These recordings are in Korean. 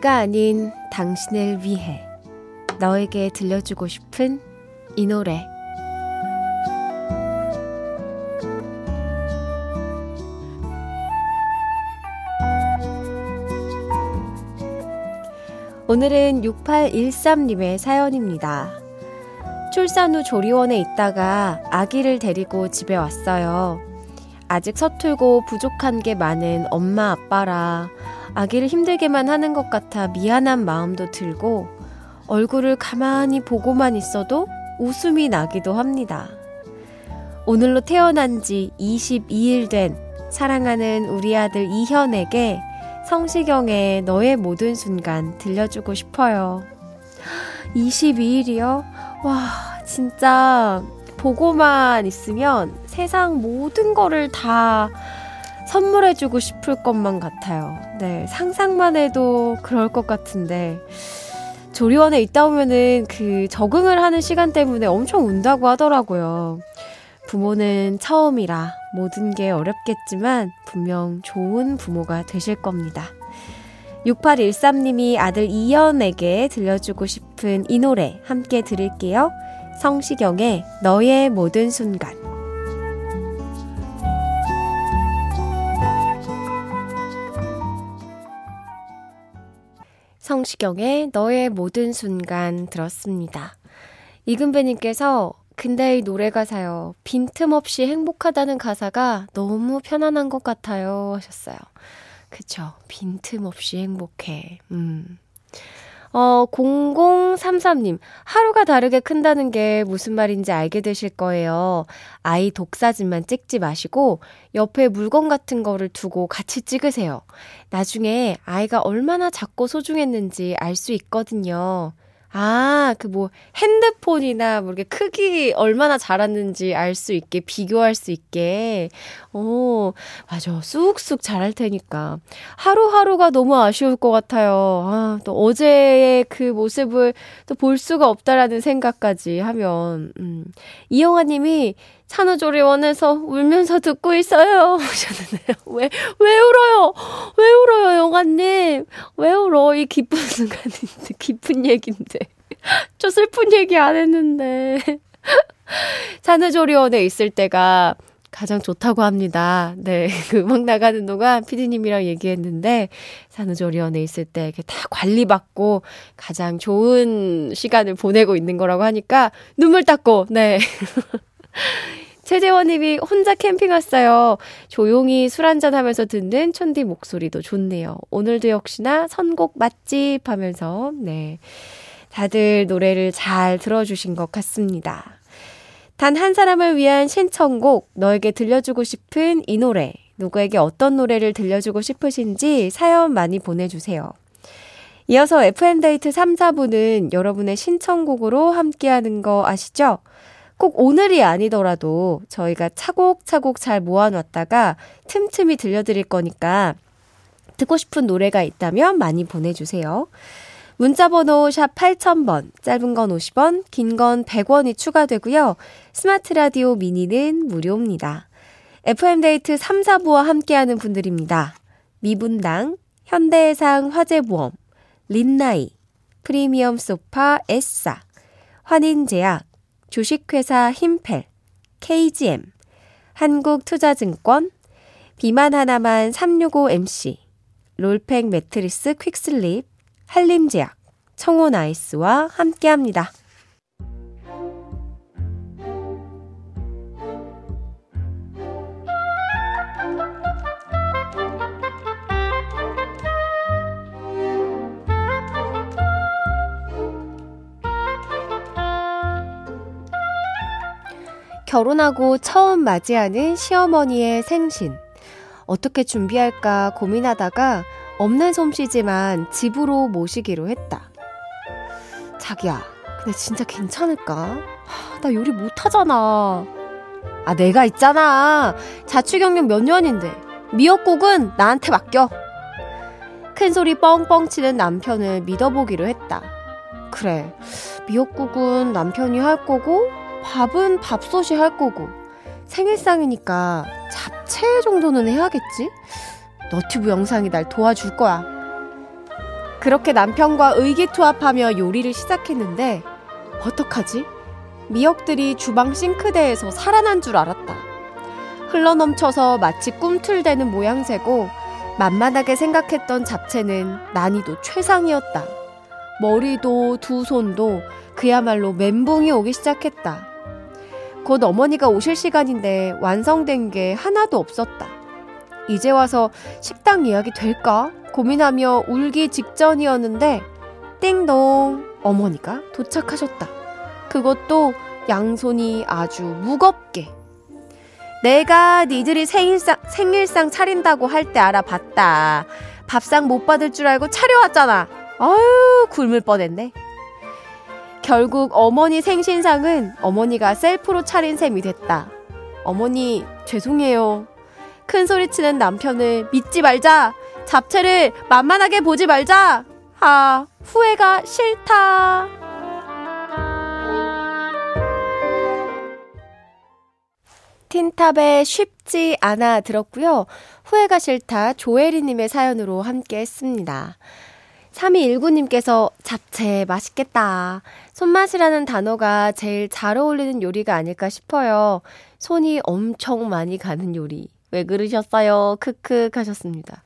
내가 아닌 당신을 위해 너에게 들려주고 싶은 이 노래 오늘은 6813님의 사연입니다. 출산 후 조리원에 있다가 아기를 데리고 집에 왔어요. 아직 서툴고 부족한 게 많은 엄마 아빠라 아기를 힘들게만 하는 것 같아 미안한 마음도 들고 얼굴을 가만히 보고만 있어도 웃음이 나기도 합니다. 오늘로 태어난 지 22일 된 사랑하는 우리 아들 이현에게 성시경의 너의 모든 순간 들려주고 싶어요. 22일이요? 와, 진짜 보고만 있으면 세상 모든 거를 다 선물해주고 싶을 것만 같아요. 네, 상상만 해도 그럴 것 같은데. 조리원에 있다 보면은 그 적응을 하는 시간 때문에 엄청 운다고 하더라고요. 부모는 처음이라 모든 게 어렵겠지만 분명 좋은 부모가 되실 겁니다. 6813님이 아들 이연에게 들려주고 싶은 이 노래 함께 들을게요. 성시경의 너의 모든 순간. 성시경의 너의 모든 순간 들었습니다. 이금배님께서 근데 이 노래 가 사요. 빈틈없이 행복하다는 가사가 너무 편안한 것 같아요. 하셨어요. 그쵸. 빈틈없이 행복해. 음. 어, 0033님. 하루가 다르게 큰다는 게 무슨 말인지 알게 되실 거예요. 아이 독사진만 찍지 마시고 옆에 물건 같은 거를 두고 같이 찍으세요. 나중에 아이가 얼마나 작고 소중했는지 알 수 있거든요. 아, 그 뭐 핸드폰이나 뭐 이렇게 크기 얼마나 자랐는지 알 수 있게 비교할 수 있게. 어, 맞아. 쑥쑥 자랄 테니까. 하루하루가 너무 아쉬울 것 같아요. 아, 또 어제의 그 모습을 또 볼 수가 없다라는 생각까지 하면 음. 이영아 님이 산후조리원에서 울면서 듣고 있어요. 하셨는데요. 왜, 왜 울어요? 왜 울어요, 영아님? 왜 울어? 이 기쁜 순간인데, 기쁜 얘기인데. 저 슬픈 얘기 안 했는데. 산후조리원에 있을 때가 가장 좋다고 합니다. 네. 그 음악 나가는 동안 피디님이랑 얘기했는데, 산후조리원에 있을 때 이렇게 다 관리받고 가장 좋은 시간을 보내고 있는 거라고 하니까 눈물 닦고, 네. 최재원님이 혼자 캠핑 왔어요. 조용히 술 한잔 하면서 듣는 촌디 목소리도 좋네요. 오늘도 역시나 선곡 맛집 하면서, 네. 다들 노래를 잘 들어주신 것 같습니다. 단 한 사람을 위한 신청곡, 너에게 들려주고 싶은 이 노래, 누구에게 어떤 노래를 들려주고 싶으신지 사연 많이 보내주세요. 이어서 FM데이트 3, 4부는 여러분의 신청곡으로 함께하는 거 아시죠? 꼭 오늘이 아니더라도 저희가 차곡차곡 잘 모아놨다가 틈틈이 들려드릴 거니까 듣고 싶은 노래가 있다면 많이 보내주세요. 문자번호 샵 8000번, 짧은 건 50원, 긴 건 100원이 추가되고요. 스마트 라디오 미니는 무료입니다. FM데이트 3, 4부와 함께하는 분들입니다. 미분당, 현대해상 화재보험, 린나이, 프리미엄 소파 에싸, 환인제약, 주식회사 힘펠, KGM, 한국투자증권, 비만 하나만 365MC, 롤팩 매트리스 퀵슬립, 한림제약, 청호나이스와 함께합니다. 결혼하고 처음 맞이하는 시어머니의 생신. 어떻게 준비할까 고민하다가 없는 솜씨지만 집으로 모시기로 했다. 자기야, 근데 진짜 괜찮을까? 하, 나 요리 못하잖아. 아, 내가 있잖아. 자취경력 몇 년인데. 미역국은 나한테 맡겨. 큰 소리 뻥뻥 치는 남편을 믿어보기로 했다. 그래. 미역국은 남편이 할 거고, 밥은 밥솥이 할 거고 생일상이니까 잡채 정도는 해야겠지? 너튜브 영상이 날 도와줄 거야. 그렇게 남편과 의기투합하며 요리를 시작했는데 어떡하지? 미역들이 주방 싱크대에서 살아난 줄 알았다. 흘러넘쳐서 마치 꿈틀대는 모양새고 만만하게 생각했던 잡채는 난이도 최상이었다. 머리도 두 손도 그야말로 멘붕이 오기 시작했다. 곧 어머니가 오실 시간인데 완성된 게 하나도 없었다. 이제 와서 식당 예약이 될까? 고민하며 울기 직전이었는데, 띵동! 어머니가 도착하셨다. 그것도 양손이 아주 무겁게. 내가 니들이 생일상, 생일상 차린다고 할 때 알아봤다. 밥상 못 받을 줄 알고 차려왔잖아. 아유, 굶을 뻔했네. 결국 어머니 생신상은 어머니가 셀프로 차린 셈이 됐다. 어머니, 죄송해요. 큰 소리치는 남편을 믿지 말자! 잡채를 만만하게 보지 말자! 아, 후회가 싫다. 틴탑의 쉽지 않아 들었고요. 후회가 싫다 조혜리님의 사연으로 함께 했습니다. 3219님께서 잡채 맛있겠다. 손맛이라는 단어가 제일 잘 어울리는 요리가 아닐까 싶어요. 손이 엄청 많이 가는 요리. 왜 그러셨어요? 크크 하셨습니다.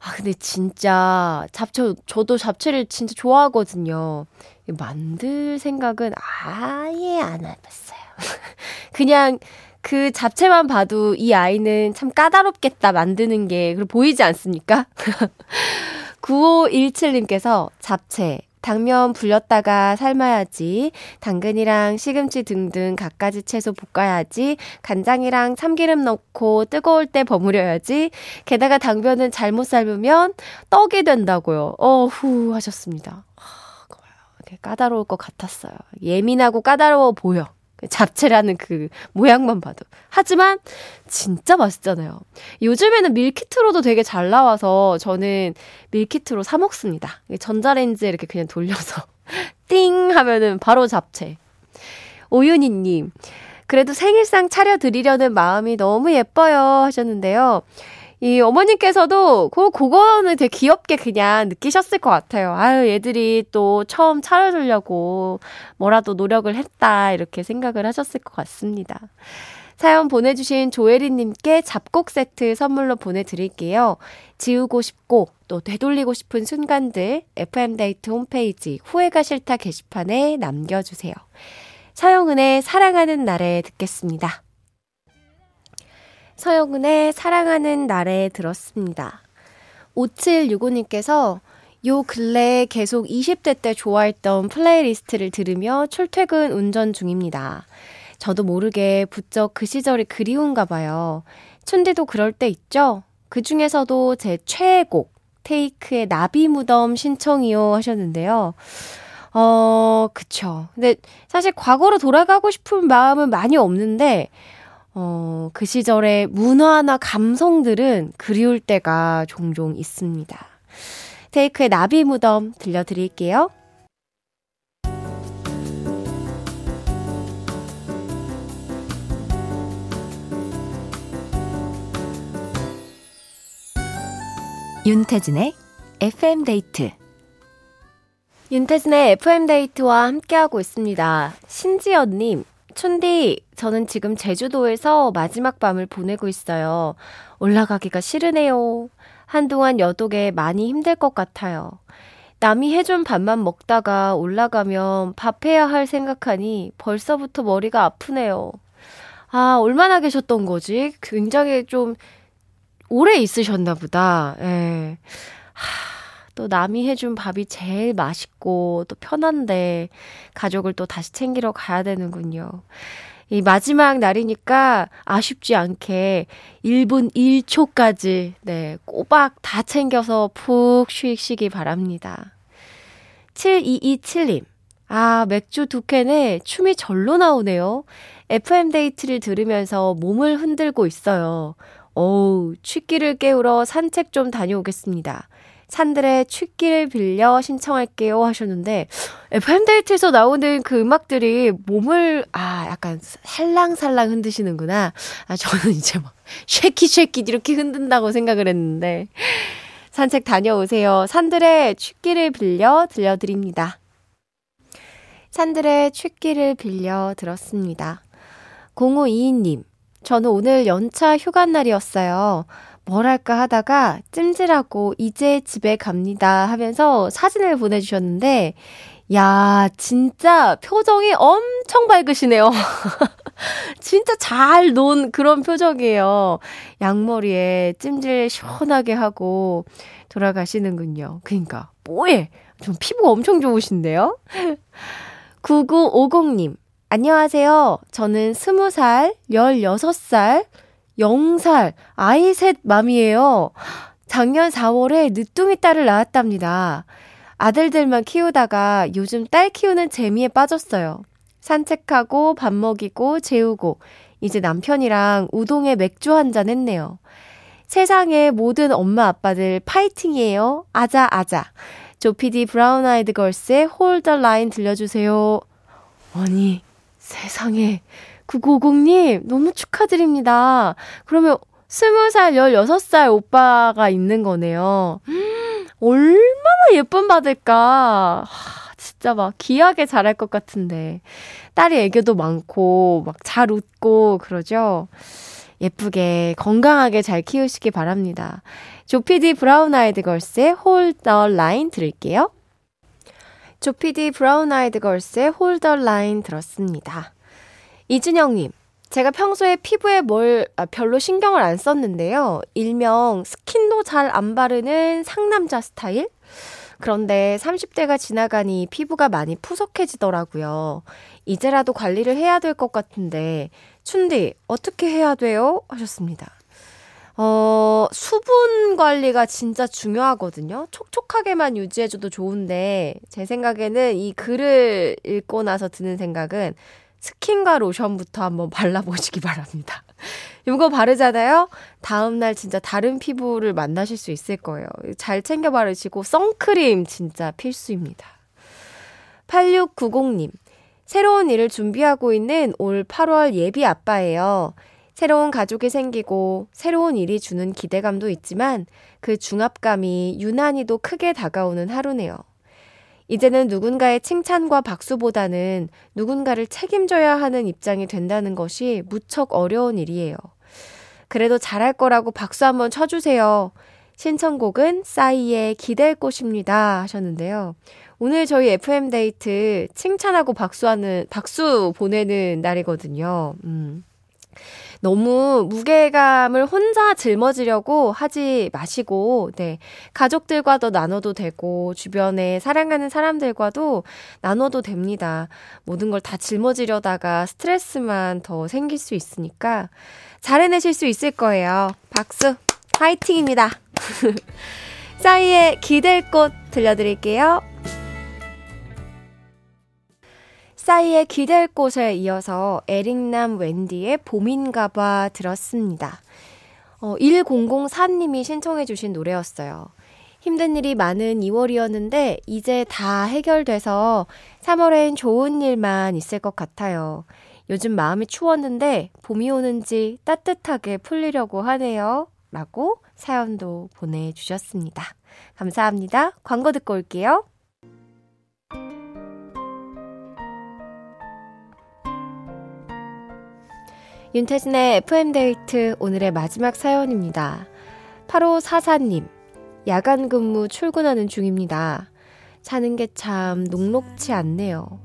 아, 근데 진짜 잡채, 저도 잡채를 진짜 좋아하거든요. 만들 생각은 아예 안 해봤어요. 그냥 그 잡채만 봐도 이 아이는 참 까다롭겠다 만드는 게 보이지 않습니까? 9517님께서 잡채, 당면 불렸다가 삶아야지. 당근이랑 시금치 등등 갖가지 채소 볶아야지. 간장이랑 참기름 넣고 뜨거울 때 버무려야지. 게다가 당면은 잘못 삶으면 떡이 된다고요. 어후 하셨습니다. 하, 까다로울 것 같았어요. 예민하고 까다로워 보여. 잡채라는 그 모양만 봐도. 하지만 진짜 맛있잖아요. 요즘에는 밀키트로도 되게 잘 나와서 저는 밀키트로 사 먹습니다. 전자레인지에 이렇게 그냥 돌려서 띵 하면은 바로 잡채. 오윤희 님, 그래도 생일상 차려드리려는 마음이 너무 예뻐요 하셨는데요. 이 어머님께서도 그 그거는 되게 귀엽게 그냥 느끼셨을 것 같아요. 아유 얘들이 또 처음 차려주려고 뭐라도 노력을 했다 이렇게 생각을 하셨을 것 같습니다. 사연 보내주신 조혜리님께 잡곡 세트 선물로 보내드릴게요. 지우고 싶고 또 되돌리고 싶은 순간들 FM데이트 홈페이지 후회가 싫다 게시판에 남겨주세요. 서영은의 사랑하는 날에 듣겠습니다. 서영은의 사랑하는 날에 들었습니다. 5765님께서 요 근래에 계속 20대 때 좋아했던 플레이리스트를 들으며 출퇴근 운전 중입니다. 저도 모르게 부쩍 그 시절이 그리운가 봐요. 춘디도 그럴 때 있죠? 그 중에서도 제 최애곡, 테이크의 나비 무덤 신청이요 하셨는데요. 어, 그쵸. 근데 사실 과거로 돌아가고 싶은 마음은 많이 없는데, 어, 그 시절의 문화나 감성들은 그리울 때가 종종 있습니다. 스테이크의 나비 무덤 들려드릴게요. 윤태진의 FM데이트 윤태진의 FM데이트와 함께하고 있습니다. 신지연님, 춘디, 저는 지금 제주도에서 마지막 밤을 보내고 있어요. 올라가기가 싫으네요. 한동안 여독에 많이 힘들 것 같아요. 남이 해준 밥만 먹다가 올라가면 밥해야 할 생각하니 벌써부터 머리가 아프네요. 아, 얼마나 계셨던 거지? 굉장히 좀 오래 있으셨나 보다. 예. 하, 또 남이 해준 밥이 제일 맛있고 또 편한데 가족을 또 다시 챙기러 가야 되는군요. 이 마지막 날이니까 아쉽지 않게 1분 1초까지 네, 꼬박 다 챙겨서 푹 쉬시기 바랍니다. 7227님. 아, 맥주 두 캔에 춤이 절로 나오네요. FM데이트를 들으면서 몸을 흔들고 있어요. 어우, 취기를 깨우러 산책 좀 다녀오겠습니다. 산들의 취기를 빌려 신청할게요 하셨는데 FM데이트에서 나오는 그 음악들이 몸을 아 약간 살랑살랑 흔드시는구나. 아 저는 이제 막 쉐키 쉐키 이렇게 흔든다고 생각을 했는데 산책 다녀오세요. 산들의 취기를 빌려 들려드립니다. 산들의 취기를 빌려 들었습니다. 0522님, 저는 오늘 연차 휴가 날이었어요. 뭘 할까 하다가 찜질하고 이제 집에 갑니다 하면서 사진을 보내주셨는데, 야, 진짜 표정이 엄청 밝으시네요. 진짜 잘 논 그런 표정이에요. 양머리에 찜질 시원하게 하고 돌아가시는군요. 그니까, 뭐해? 좀 피부가 엄청 좋으신데요? 9950님, 안녕하세요. 저는 20살, 16살, 0살, 아이 셋 맘이에요. 작년 4월에 늦둥이 딸을 낳았답니다. 아들들만 키우다가 요즘 딸 키우는 재미에 빠졌어요. 산책하고 밥 먹이고 재우고 이제 남편이랑 우동에 맥주 한 잔 했네요. 세상의 모든 엄마 아빠들 파이팅이에요. 아자 아자. 조피디 브라운 아이드 걸스의 Hold the Line 들려주세요. 아니 세상에 9950님, 너무 축하드립니다. 그러면 20살, 16살 오빠가 있는 거네요. 음, 얼마나 예쁨 받을까. 하, 진짜 막 귀하게 잘할 것 같은데. 딸이 애교도 많고, 막 잘 웃고, 그러죠? 예쁘게, 건강하게 잘 키우시기 바랍니다. 조피디 브라운 아이드 걸스의 Hold the Line 들을게요. 조피디 브라운 아이드 걸스의 Hold the Line 들었습니다. 이준영님, 제가 평소에 피부에 뭘 아, 별로 신경을 안 썼는데요. 일명 스킨도 잘 안 바르는 상남자 스타일? 그런데 30대가 지나가니 피부가 많이 푸석해지더라고요. 이제라도 관리를 해야 될 것 같은데, 춘디, 어떻게 해야 돼요? 하셨습니다. 어, 수분 관리가 진짜 중요하거든요. 촉촉하게만 유지해줘도 좋은데, 제 생각에는 이 글을 읽고 나서 드는 생각은 스킨과 로션부터 한번 발라보시기 바랍니다. 이거 바르잖아요? 다음날 진짜 다른 피부를 만나실 수 있을 거예요. 잘 챙겨 바르시고, 선크림 진짜 필수입니다. 8690님, 새로운 일을 준비하고 있는 올 8월 예비 아빠예요. 새로운 가족이 생기고 새로운 일이 주는 기대감도 있지만 그 중압감이 유난히도 크게 다가오는 하루네요. 이제는 누군가의 칭찬과 박수보다는 누군가를 책임져야 하는 입장이 된다는 것이 무척 어려운 일이에요. 그래도 잘할 거라고 박수 한번 쳐주세요. 신청곡은 싸이의 기댈 곳입니다. 하셨는데요. 오늘 저희 FM데이트 칭찬하고 박수하는, 박수 보내는 날이거든요. 음. 너무 무게감을 혼자 짊어지려고 하지 마시고, 네. 가족들과도 나눠도 되고, 주변에 사랑하는 사람들과도 나눠도 됩니다. 모든 걸 다 짊어지려다가 스트레스만 더 생길 수 있으니까 잘 해내실 수 있을 거예요. 박수! 화이팅입니다. 싸이의 기댈 꽃 들려드릴게요. 싸이의 기댈 곳에 이어서 에릭남 웬디의 봄인가봐 들었습니다. 어, 1004님이 신청해주신 노래였어요. 힘든 일이 많은 2월이었는데 이제 다 해결돼서 3월엔 좋은 일만 있을 것 같아요. 요즘 마음이 추웠는데 봄이 오는지 따뜻하게 풀리려고 하네요. 라고 사연도 보내주셨습니다. 감사합니다. 광고 듣고 올게요. 윤태진의 FM데이트 오늘의 마지막 사연입니다. 8544님, 야간 근무 출근하는 중입니다. 사는 게 참 녹록치 않네요.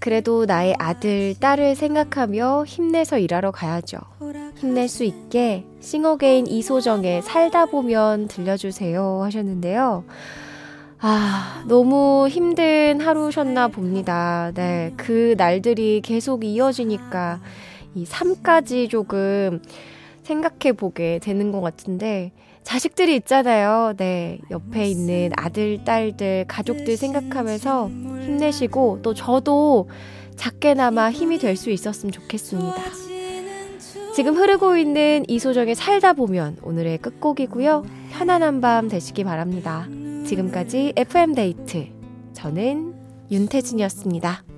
그래도 나의 아들, 딸을 생각하며 힘내서 일하러 가야죠. 힘낼 수 있게 싱어게인 이소정의 살다 보면 들려주세요 하셨는데요. 아, 너무 힘든 하루셨나 봅니다. 네. 그 날들이 계속 이어지니까 이 삶까지 조금 생각해 보게 되는 것 같은데, 자식들이 있잖아요. 네. 옆에 있는 아들, 딸들, 가족들 생각하면서 힘내시고, 또 저도 작게나마 힘이 될 수 있었으면 좋겠습니다. 지금 흐르고 있는 이소정의 살다 보면 오늘의 끝곡이고요. 편안한 밤 되시기 바랍니다. 지금까지 FM데이트. 저는 윤태진이었습니다.